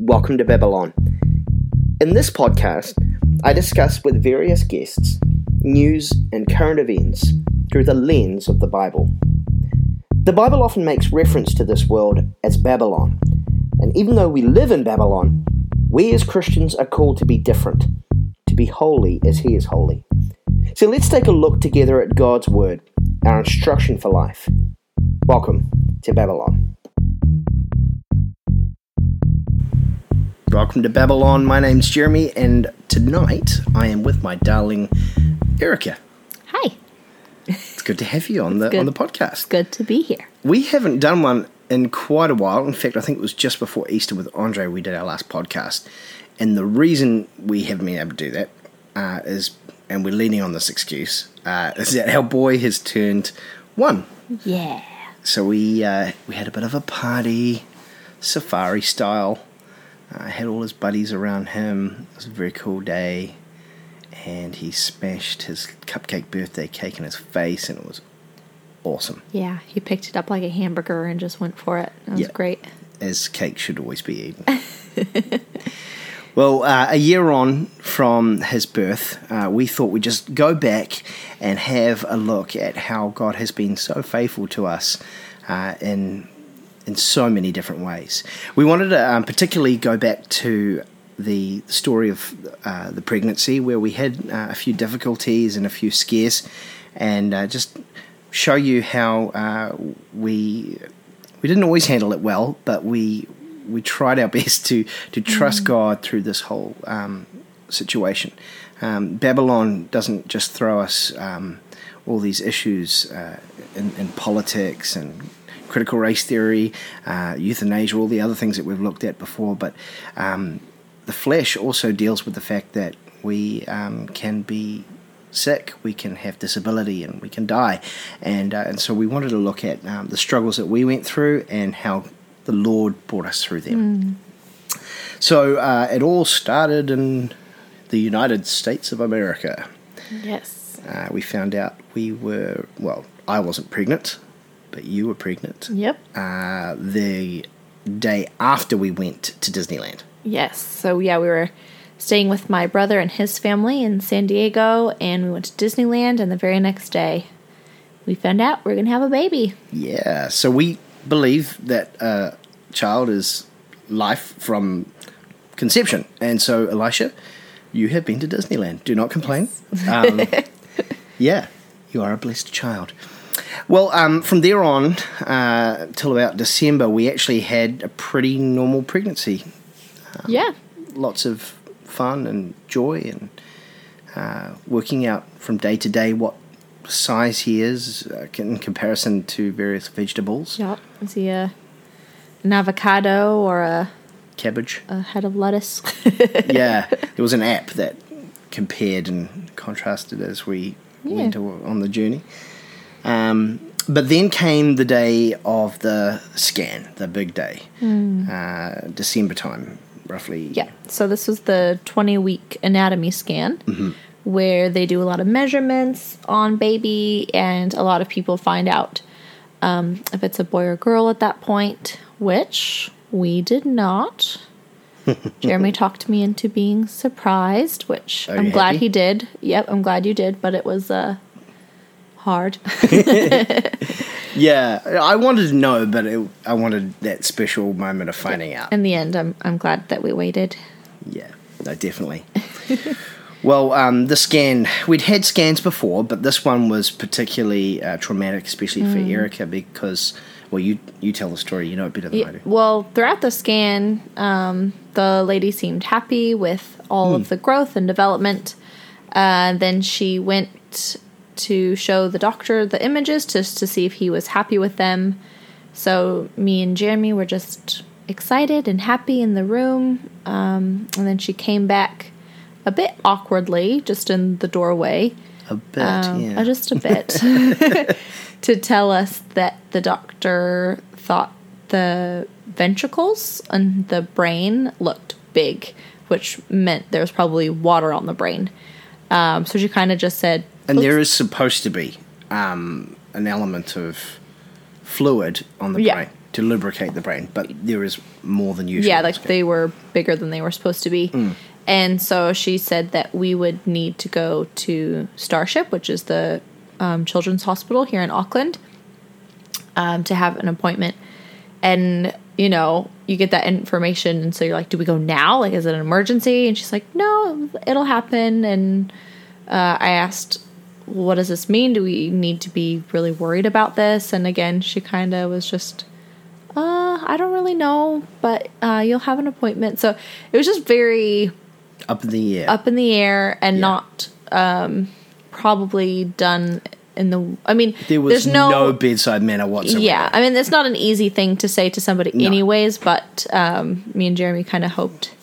Welcome to Babylon. In this podcast, I discuss with various guests news and current events through the lens of the Bible. The Bible often makes reference to this world as Babylon, and even though we live in Babylon, we as Christians are called to be different, to be holy as He is holy. So let's take a look together at God's Word, our instruction for life. Welcome to Babylon. Welcome to Babylon. My name's Jeremy, and tonight I am with my darling Erica. Hi. It's good to have you on the good. on the podcast. Good to be here. We haven't done one in quite a while. In fact, I think it was just before Easter with Andre we did our last podcast. And the reason we haven't been able to do that uh, is, and we're leaning on this excuse, uh, is that our boy has turned one. Yeah. So we uh, we had a bit of a party, safari style. Uh, had all his buddies around him. It was a very cool day, and he smashed his cupcake birthday cake in his face, and it was awesome, Yeah. He picked it up like a hamburger and just went for it. It was Yeah. great. as cake should always be eaten. well, uh, a year on from his birth, uh, we thought we'd just go back and have a look at how God has been so faithful to us uh, in in so many different ways. We wanted to um, particularly go back to the story of uh, the pregnancy, where we had uh, a few difficulties and a few scares, and uh, just show you how uh, we we didn't always handle it well, but we we tried our best to to trust God through this whole um, situation. Um, Babylon doesn't just throw us um, all these issues uh, in, in politics and critical race theory, uh, euthanasia, all the other things that we've looked at before, but um, the flesh also deals with the fact that we um, can be sick, we can have disability, and we can die. And, uh, and so we wanted to look at um, the struggles that we went through and how the Lord brought us through them. So uh, it all started in the United States of America. Yes. Uh, we found out we were, well, I wasn't pregnant, but you were pregnant. Yep. Uh, the day after we went to Disneyland. Yes. So, yeah, we were staying with my brother and his family in San Diego, and we went to Disneyland, and the very next day, we found out we are going to have a baby. Yeah, so we believe that a child is life from conception. And so, Elisha, you have been to Disneyland. Do not complain. Um, yeah, you are a blessed child. Well, um, from there on uh, till about December, we actually had a pretty normal pregnancy. yeah. Lots of fun and joy, and uh, working out from day to day what size he is uh, in comparison to various vegetables. Yep. Is he a, an avocado or a, Cabbage. a head of lettuce? yeah, there was an app that compared and contrasted as we went Yeah. o- on the journey. Um, but then came the day of the scan, the big day, uh, December time, roughly. Yeah. So this was the 20 week anatomy scan where they do a lot of measurements on baby, and a lot of people find out um, if it's a boy or girl at that point, which we did not. Jeremy talked me into being surprised, which Are I'm glad happy? he did. Yep, I'm glad you did, but it was uh, hard. Yeah, I wanted to know, but it, I wanted that special moment of finding out. In the end, I'm I'm glad that we waited. Yeah, no, definitely. well, um, the scan, we'd had scans before, but this one was particularly uh, traumatic, especially for Erica, because, well, you, you tell the story, you know it better than I do. well, throughout the scan, um, the lady seemed happy with all of the growth and development. Uh, then she went to show the doctor the images just to see if he was happy with them. So me and Jeremy were just excited and happy in the room. Um, and then she came back a bit awkwardly, just in the doorway A bit, um, yeah. uh, just a bit, to tell us that the doctor thought the ventricles and the brain looked big, which meant there was probably water on the brain. Um, so she kind of just said, and there is supposed to be um, an element of fluid on the Yeah. brain. to lubricate the brain, but there is more than usual. yeah, like they were bigger than they were supposed to be. Mm. And so she said that we would need to go to Starship, which is the um, children's hospital here in Auckland, um, to have an appointment. And, you know, you get that information. And so you're like, do we go now? Like, is it an emergency? And she's like, no, it'll happen. And uh, I asked, what does this mean? Do we need to be really worried about this? And again, she kind of was just, uh, I don't really know, but uh, you'll have an appointment. So it was just very up in the air. up in the air and Yeah. not um, probably done in the. I mean, there was there's no, no. bedside manner whatsoever. yeah, I mean, it's not an easy thing to say to somebody, No. anyways. But um, me and Jeremy kind of hoped,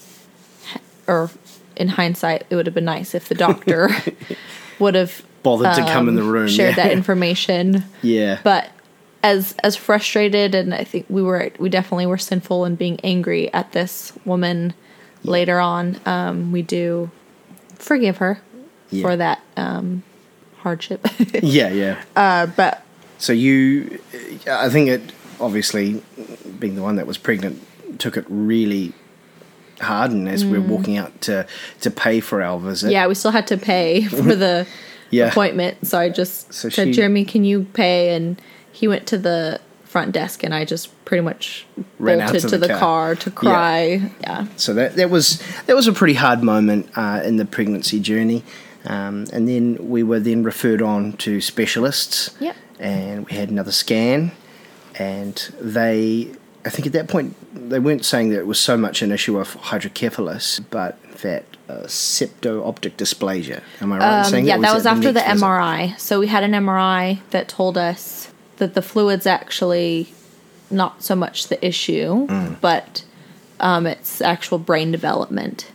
or in hindsight, it would have been nice if the doctor would have Bothered to come in the um, room. shared yeah. that information yeah. but as as frustrated and i think we were we definitely were sinful in being angry at this woman later on um we do forgive her Yeah. for that um hardship yeah, yeah. uh but So you, I think it obviously, being the one that was pregnant, took it really hard. And as we we're walking out to to pay for our visit, Mm. yeah we still had to pay for the Yeah. appointment so i just So said she- jeremy can you pay and he went to the front desk and i just pretty much Ran out bolted to to the car. car. to cry yeah so that that was that was a pretty hard moment uh, in the pregnancy journey. Um, and then we were then referred on to specialists. Yep. And we had another scan, and they, I think at that point, they weren't saying that it was so much an issue of hydrocephalus, but that uh, septo-optic dysplasia. Am I right in Um, saying yeah, or that was after the visit? MRI. So we had an MRI that told us that the fluid's actually not so much the issue, Mm. but um, it's actual brain development.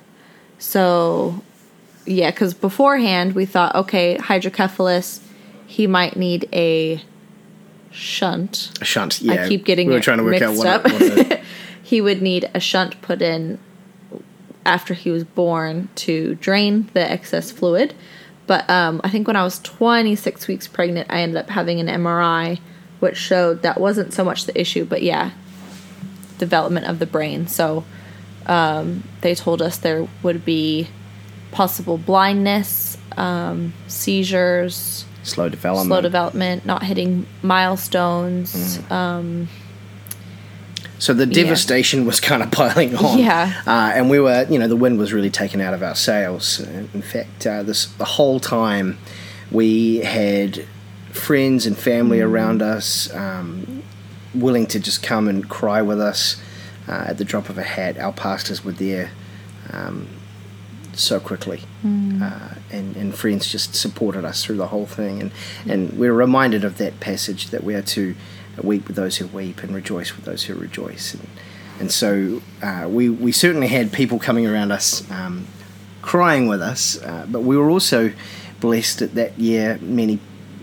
So, yeah, because beforehand we thought, okay, hydrocephalus, he might need a shunt. A shunt. Yeah, I keep getting we were trying to work out what, up. it, what it, he would need a shunt put in after he was born to drain the excess fluid. But um, I think when I was 26 weeks pregnant, I ended up having an MRI, which showed that wasn't so much the issue, but yeah, development of the brain. So um, they told us there would be possible blindness, um, seizures, slow development. slow development, not hitting milestones. Mm. Um, So the devastation was kind of piling on. Yeah. Uh, and we were, you know, the wind was really taken out of our sails. In fact, uh, this the whole time we had friends and family Mm. around us um, willing to just come and cry with us uh, at the drop of a hat. Our pastors were there um, so quickly. Mm. Uh, and, and friends just supported us through the whole thing. And, and we were reminded of that passage that we are to weep with those who weep and rejoice with those who rejoice. And, and so uh, we, we certainly had people coming around us um, crying with us, uh, but we were also blessed that that year many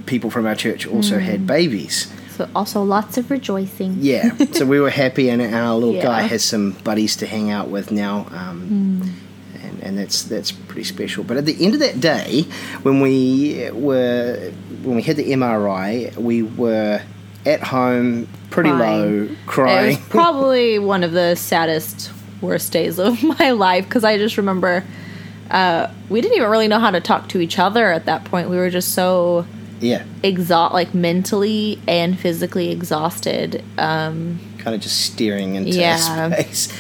people from our church also had babies. so also lots of rejoicing. Yeah, so we were happy, and our little guy has some buddies to hang out with now, um, and, and that's that's pretty special. But at the end of that day, when we were when we had the MRI, we were at home, pretty Crying. low, It was probably one of the saddest, worst days of my life because I just remember uh, we didn't even really know how to talk to each other at that point. We were just so yeah, exhaust, like mentally and physically exhausted, um, kind of just staring into Yeah. space.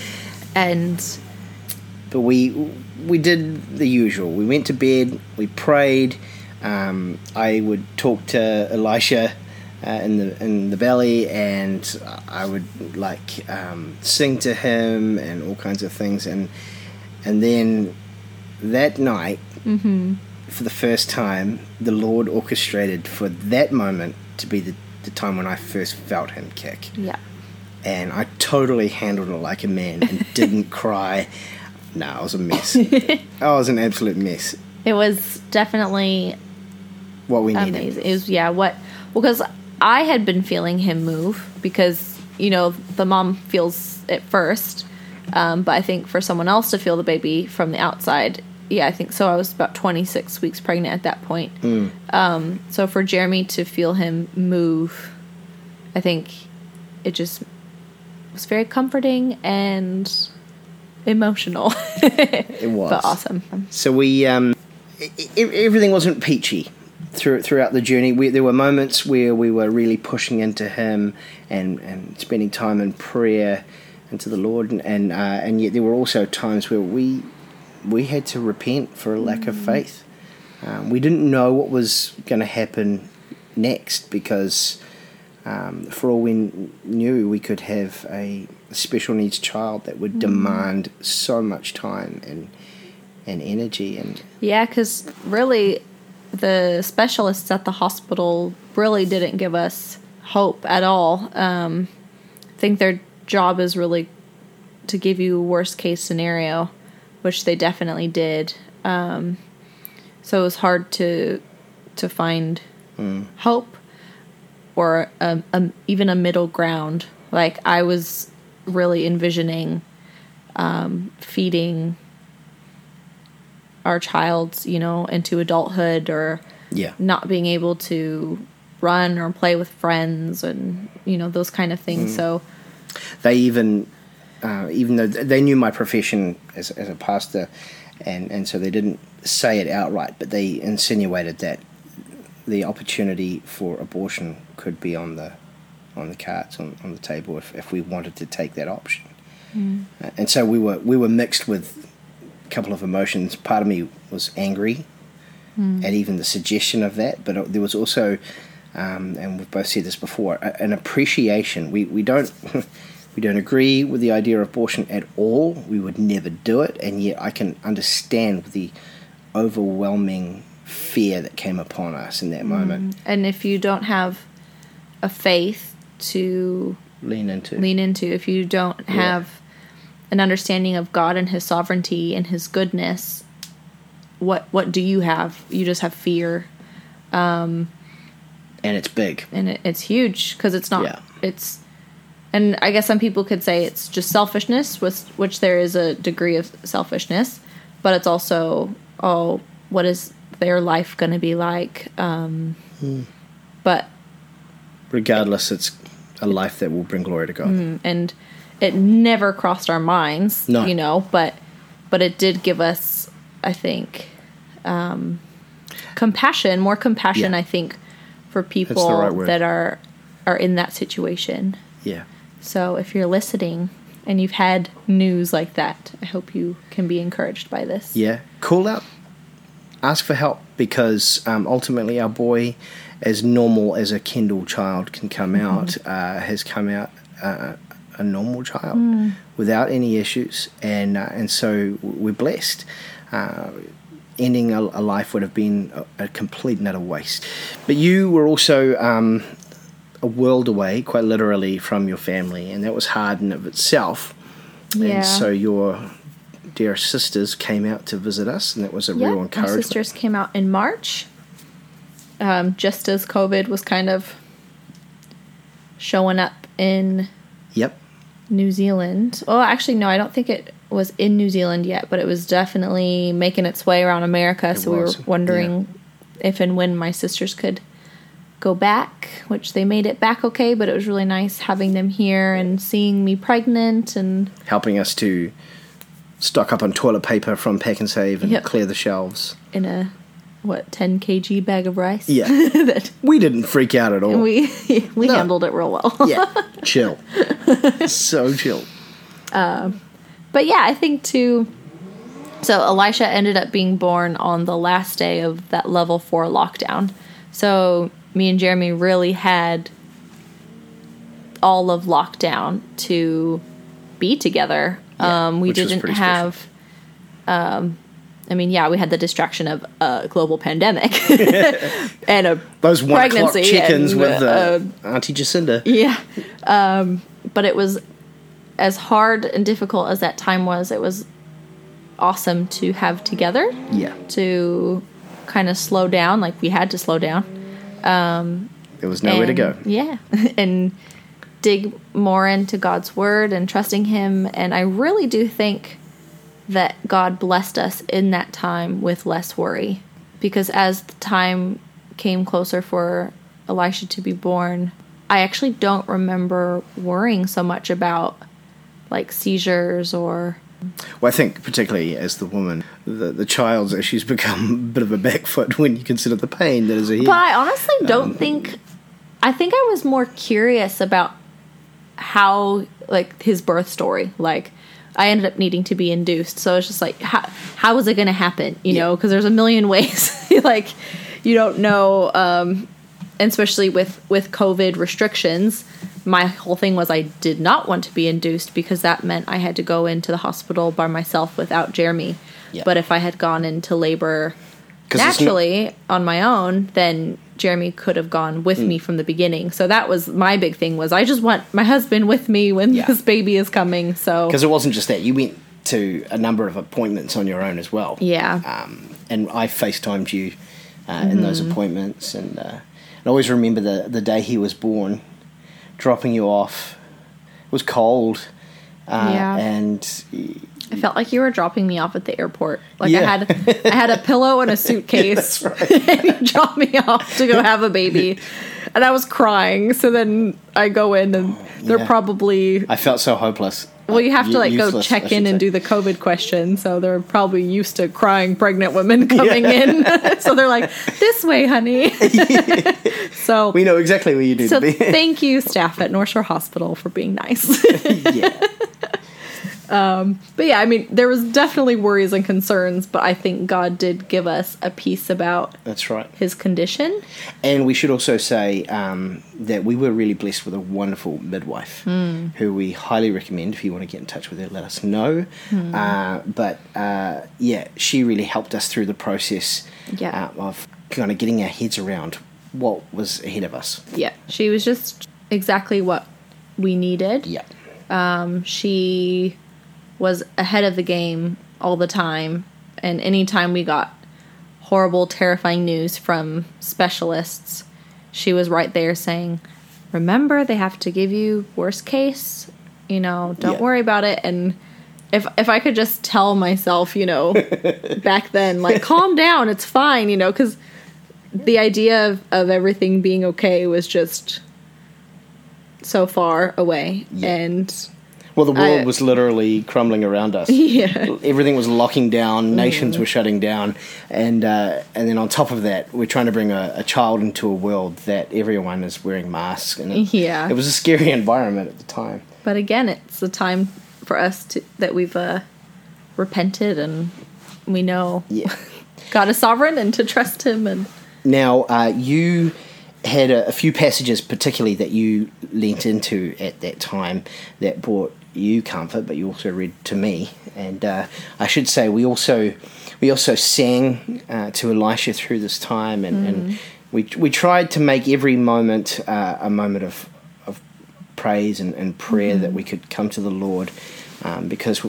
and but we we did the usual. We went to bed. We prayed. Um, I would talk to Elisha uh, in the in the valley, and I would like um, sing to him and all kinds of things. And and then that night, for the first time, the Lord orchestrated for that moment to be the, the time when I first felt Him kick yeah, and I totally handled it like a man and didn't cry. No, I was a mess. I was an absolute mess. it was definitely What we needed. amazing. It was yeah. What? Well, because I had been feeling him move because you know the mom feels it first, um, but I think for someone else to feel the baby from the outside, yeah, I think so. I was about twenty six weeks pregnant at that point. Um, so for Jeremy to feel him move, I think it just was very comforting and emotional. It was. but awesome. So we, um, e- e- everything wasn't peachy through, throughout the journey. We, there were moments where we were really pushing into Him and, and spending time in prayer into the Lord, and and, uh, and yet there were also times where we we had to repent for a lack of faith. Um, we didn't know what was going to happen next because. Um, for all we knew, we could have a special needs child that would demand so much time and and energy and Yeah, because really, the specialists at the hospital really didn't give us hope at all. Um, I think their job is really to give you a worst case scenario, which they definitely did. Um, so it was hard to to find hope or a, a, even a middle ground. Like I was really envisioning um, feeding our child's, you know, into adulthood or yeah not being able to run or play with friends and you know those kind of things. So they even uh, even though they knew my profession as, as a pastor and, and so they didn't say it outright but they insinuated that the opportunity for abortion could be on the on the cards on, on the table if, if we wanted to take that option Uh, and so we were we were mixed with a couple of emotions part of me was angry at even the suggestion of that but uh, there was also um, and we've both said this before, a- an appreciation. We we don't we don't agree with the idea of abortion at all. We would never do it, and yet I can understand the overwhelming fear that came upon us in that moment. and if you don't have a faith to Lean into lean into, if you don't Yeah. have an understanding of God and his sovereignty and his goodness, what what do you have? You just have fear and it's big. and it, it's huge because it's not Yeah. it's and i guess some people could say it's just selfishness with which there is a degree of selfishness but it's also oh what is their life going to be like um Hmm. but Regardless, it's a life that will bring glory to God. and it never crossed our minds No. you know but but it did give us i think um compassion more compassion Yeah. i think for people right that are are in that situation Yeah, So if you're listening and you've had news like that, I hope you can be encouraged by this. yeah. Call out, ask for help because um, ultimately our boy, as normal as a Kindle child can come out, uh, has come out uh, a normal child without any issues, and uh, and so we're blessed. Uh, ending a, a life would have been a, a complete and utter waste. But you were also um, a world away, quite literally, from your family, and that was hard in of itself. Yeah. And so your dear sisters came out to visit us, and that was a Yeah, real my encouragement. sisters came out in March, um, just as COVID was kind of showing up in Yep. New Zealand. Oh, actually, no, I don't think it was in New Zealand yet, but it was definitely making its way around America. so we were wondering if and when my sisters could go back, which they made it back okay, but it was really nice having them here and seeing me pregnant and Helping us to stock up on toilet paper from PAK'nSAVE and Yep. clear the shelves. in a what 10 kg bag of rice. Yeah. that We didn't freak out at all. we we No. handled it real well. yeah. chill. so chill. But yeah, I think too. So Elisha ended up being born on the last day of that level four lockdown. So me and Jeremy really had all of lockdown to be together. Yeah, um, we which was didn't pretty special. have. Um, I mean, yeah, we had the distraction of a global pandemic and a Those one o'clock chickens and, with uh, uh, Auntie Jacinda. yeah. Um, but it was as hard and difficult as that time was, it was awesome to have together Yeah. to kind of slow down. Like we had to slow down. There was nowhere to go. Yeah. and dig more into God's word and trusting Him. And I really do think that God blessed us in that time with less worry. Because as the time came closer for Elisha to be born, I actually don't remember worrying so much about like seizures or Well, I think particularly as the woman, the, the child's issues become a bit of a back foot when you consider the pain that is ahead. But I honestly um, don't think. I think I was more curious about how, like, his birth story. Like, I ended up needing to be induced, so it's just like, how how was it going to happen? You know, because there's a million ways. like, you don't know, um, and especially with with COVID restrictions. My whole thing was I did not want to be induced because that meant I had to go into the hospital by myself without Jeremy. Yeah. But if I had gone into labor naturally on my own, then Jeremy could have gone with Mm. me from the beginning. So that was my big thing was I just want my husband with me when Yeah. this baby is coming. So Because it wasn't just that. You went to a number of appointments on your own as well. yeah. Um, and I FaceTimed you uh, in those Mm-hmm. appointments. And uh, I always remember the, the day he was born, dropping you off. It was cold. Uh, Yeah. And I felt like you were dropping me off at the airport. Like I had I had a pillow and a suitcase. and you dropped me off to go have a baby. And I was crying. So then I go in and oh, they're Yeah. probably I felt so hopeless. well, you have to like go useless, I check in and do the COVID question. So they're probably used to crying pregnant women coming in. so they're like, "This way, honey." so, We know exactly where you need so to be. thank you, staff at North Shore Hospital, for being nice. yeah. But yeah, I mean, there was definitely worries and concerns, but I think God did give us a peace about That's right. his condition. And we should also say um, that we were really blessed with a wonderful midwife Hmm. who we highly recommend. If you want to get in touch with her, let us know. Hmm. Uh, but uh, yeah, she really helped us through the process Yeah. uh, of kind of getting our heads around what was ahead of us. Yeah, she was just exactly what we needed. Yeah. she was ahead of the game all the time and anytime we got horrible terrifying news from specialists she was right there saying remember they have to give you worst case you know don't Yeah. worry about it and if if i could just tell myself you know back then like calm down it's fine you know cuz the idea of, of everything being okay was just so far away Yeah. and Well, the world I- was literally crumbling around us. yeah Everything was locking down. Mm. Nations were shutting down, and uh, and then on top of that, we're trying to bring a, a child into a world that everyone is wearing masks, and it, Yeah. it was a scary environment at the time. But again, it's a time for us to that we've uh, repented and we know Yeah. God is sovereign and to trust Him. And Now, uh, you had a, a few passages, particularly that you leant into at that time, that brought you comfort, but you also read to me. And uh, I should say, we also we also sang uh, to Elisha through this time, and, and we we tried to make every moment uh, a moment of of praise and, and prayer that we could come to the Lord, um, because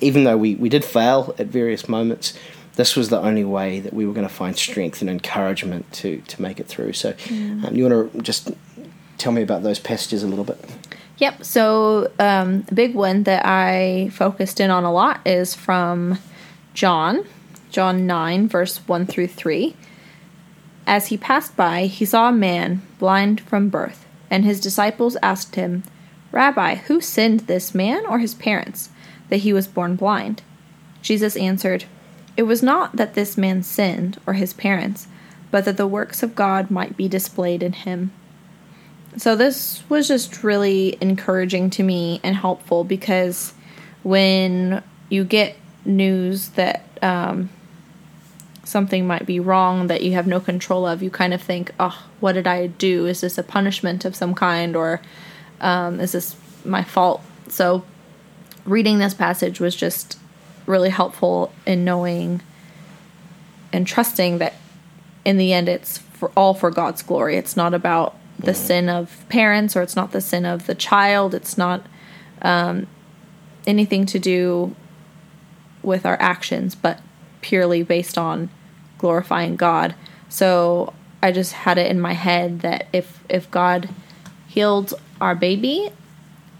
even though we, we did fail at various moments, this was the only way that we were going to find strength and encouragement to, to make it through. So, um, you want to just tell me about those passages a little bit? Yep. So um, a big one that I focused in on a lot is from John, John nine, verse one through three. As he passed by, he saw a man blind from birth, and his disciples asked him, Rabbi, who sinned this man or his parents, that he was born blind? Jesus answered, It was not that this man sinned or his parents, but that the works of God might be displayed in him. So, this was just really encouraging to me and helpful because when you get news that um, something might be wrong that you have no control of, you kind of think, oh, what did I do? Is this a punishment of some kind or um, is this my fault? So, reading this passage was just really helpful in knowing and trusting that in the end it's for all for God's glory. It's not about the sin of parents or it's not the sin of the child. It's not um, anything to do with our actions, but purely based on glorifying God. So I just had it in my head that if if God healed our baby,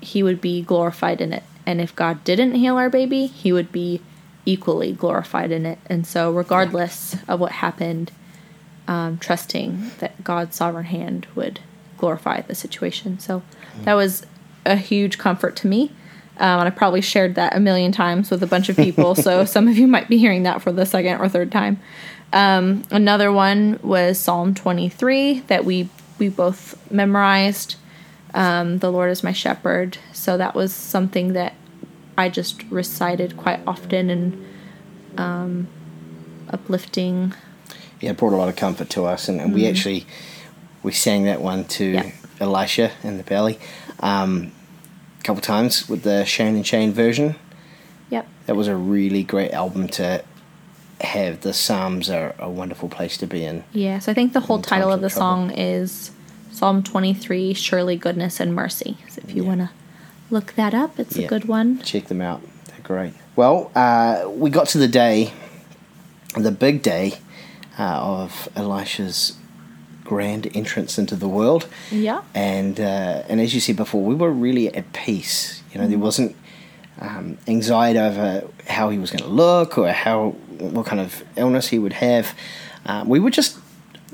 he would be glorified in it. And if God didn't heal our baby, he would be equally glorified in it. And so regardless of what happened, um, trusting that God's sovereign hand would glorify the situation. So that was a huge comfort to me. Um, and I probably shared that a million times with a bunch of people, so some of you might be hearing that for the second or third time. Um, another one was Psalm 23 that we we both memorized. Um, the Lord is my shepherd, so that was something that I just recited quite often and um, uplifting. Yeah, it brought a lot of comfort to us, and, and we actually we sang that one to Yeah. Elisha in the belly um, a couple times with the Shane and Shane version. Yep. That was a really great album to have. The Psalms are a wonderful place to be in. Yeah, so I think the whole title of the trouble. song is Psalm 23 Surely Goodness and Mercy. So if you Yeah. want to look that up, it's Yeah. a good one. Check them out; they're great. Well, uh, we got to the day, the big day uh, of Elisha's grand entrance into the world. Yeah. and uh, and as you said before, we were really at peace. You know, there wasn't um, anxiety over how he was going to look or how what kind of illness he would have. Um, we were just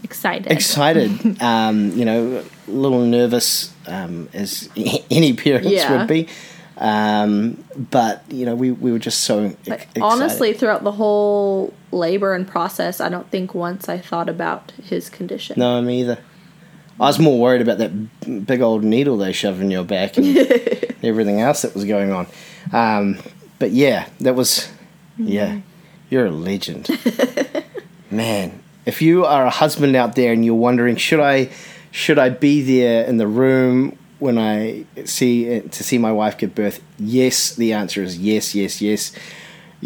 Excited. excited. um, you know, a little nervous um, as any parents Yeah. would be. Um, but you know, we, we were just so excited. honestly, throughout the whole labor and process, I don't think once I thought about his condition. No, me either. I was more worried about that big old needle they shoved in your back and everything else that was going on. Um, but yeah, that was, yeah, you're a legend. Man, if you are a husband out there and you're wondering, should I, should I be there in the room when I see to see my wife give birth? Yes, the answer is yes, yes, yes.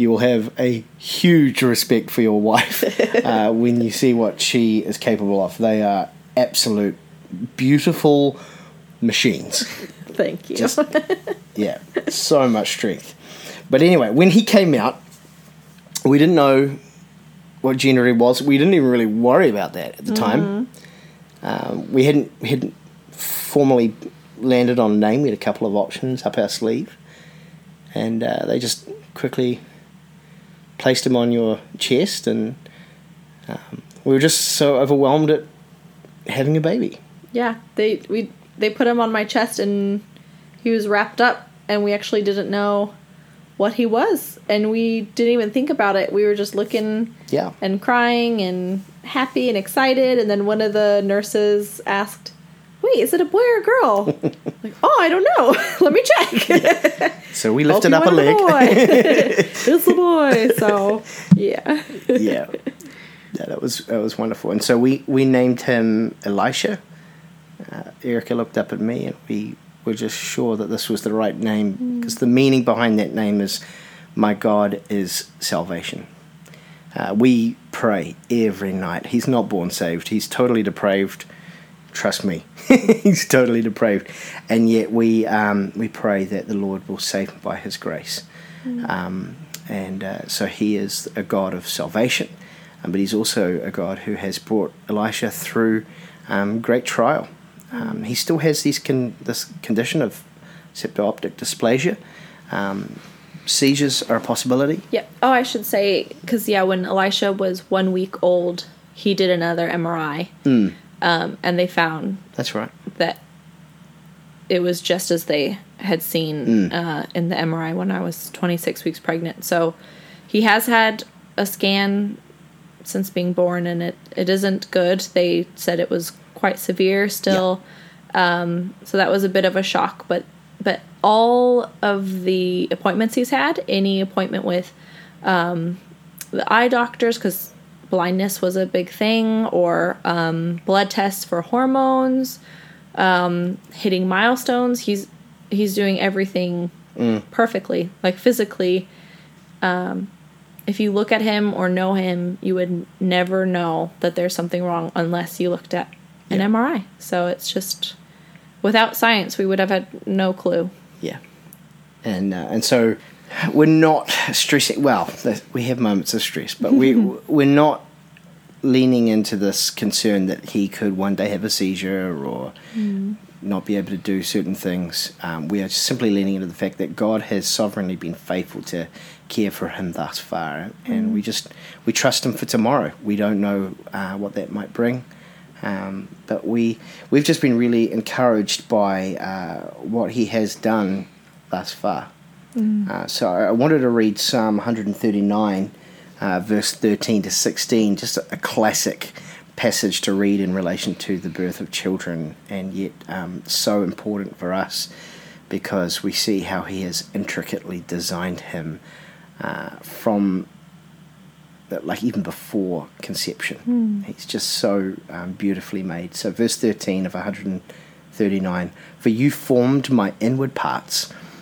You will have a huge respect for your wife uh, when you see what she is capable of. They are absolute beautiful machines. Thank you. Just- Yeah, so much strength. But anyway, when he came out, we didn't know what gender he was. We didn't even really worry about that at the time. Um, we hadn't hadn't formally landed on a name. We had a couple of options up our sleeve, and uh, they just quickly placed him on your chest, and um, we were just so overwhelmed at having a baby. yeah, they we they put him on my chest and he was wrapped up, and we actually didn't know what he was, and we didn't even think about it. We were just looking Yeah. and crying and happy and excited, and then one of the nurses asked. Wait, is it a boy or a girl? like, oh, I don't know. Let me check. So we lifted up a leg. it's a boy. So yeah. yeah, yeah, that was that was wonderful. And so we we named him Elisha. Uh, Erica looked up at me, and we were just sure that this was the right name because the meaning behind that name is, "My God is salvation." Uh, we pray every night. He's not born saved. He's totally depraved. Trust me, he's totally depraved, and yet we um, we pray that the Lord will save him by His grace. Um, and uh, so he is a God of salvation, um, but he's also a God who has brought Elisha through um, great trial. Um, he still has these con- this condition of septo-optic dysplasia. Um, seizures are a possibility. Yep. Oh, I should say because yeah, when Elisha was one week old, he did another MRI, um, and they found That's right. that it was just as they had seen uh, in the MRI when I was 26 weeks pregnant. So he has had a scan since being born, and it, it isn't good. They said it was quite severe still. Um, so that was a bit of a shock, but but all of the appointments he's had, any appointment with um, the eye doctors, because blindness was a big thing, or um, blood tests for hormones, um, hitting milestones. He's he's doing everything perfectly, like physically. Um, if you look at him or know him, you would never know that there's something wrong unless you looked at an Yeah. MRI. So it's just without science, we would have had no clue. Yeah, and uh, and so we're not stressing. Well, we have moments of stress, but we we're not leaning into this concern that he could one day have a seizure or not be able to do certain things. Um, we are simply leaning into the fact that God has sovereignly been faithful to care for him thus far, and we just we trust him for tomorrow. We don't know uh, what that might bring. Um, but we we've just been really encouraged by uh, what he has done thus far. Uh, so I wanted to read Psalm 139, uh, verse 13 to 16, just a, a, classic passage to read in relation to the birth of children, and yet um, so important for us because we see how He has intricately designed him uh, from like even before conception. Mm. He's just so um, beautifully made. So, verse 13 of 139 For you formed my inward parts,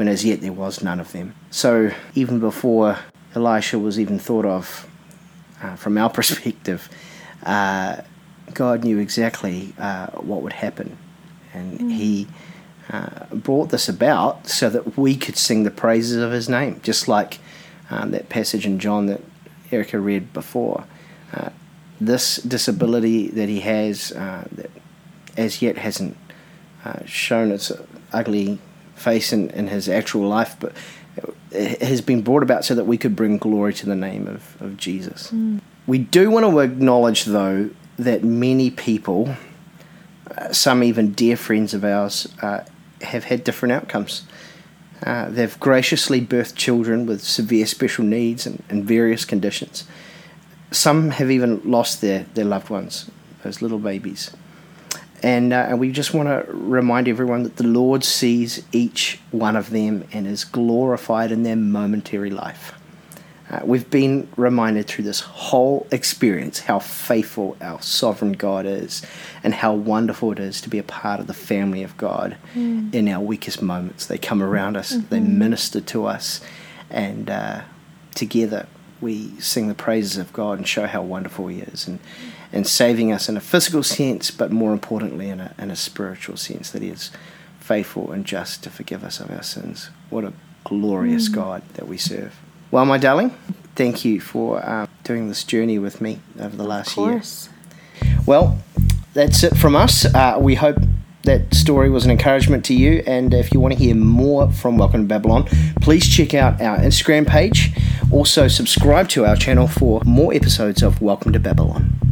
when as yet there was none of them. So, even before Elisha was even thought of, uh, from our perspective, uh, God knew exactly uh, what would happen. And mm. He uh, brought this about so that we could sing the praises of His name, just like um, that passage in John that Erica read before. Uh, this disability that he has uh, that as yet hasn't uh, shown its ugly face in, in his actual life, but it has been brought about so that we could bring glory to the name of, of Jesus. Mm. We do want to acknowledge, though, that many people, uh, some even dear friends of ours, uh, have had different outcomes. Uh, they've graciously birthed children with severe special needs and, and various conditions some have even lost their, their loved ones, those little babies. And, uh, and we just want to remind everyone that the Lord sees each one of them and is glorified in their momentary life. Uh, we've been reminded through this whole experience how faithful our sovereign God is and how wonderful it is to be a part of the family of God mm. in our weakest moments. They come around us, mm-hmm. they minister to us, and uh, together we sing the praises of God and show how wonderful He is and, and saving us in a physical sense, but more importantly in a, in a spiritual sense, that He is faithful and just to forgive us of our sins. What a glorious mm. God that we serve. Well, my darling, thank you for uh, doing this journey with me over the last year. Well, that's it from us. Uh, we hope that story was an encouragement to you. And if you want to hear more from Welcome to Babylon, please check out our Instagram page. Also, subscribe to our channel for more episodes of Welcome to Babylon.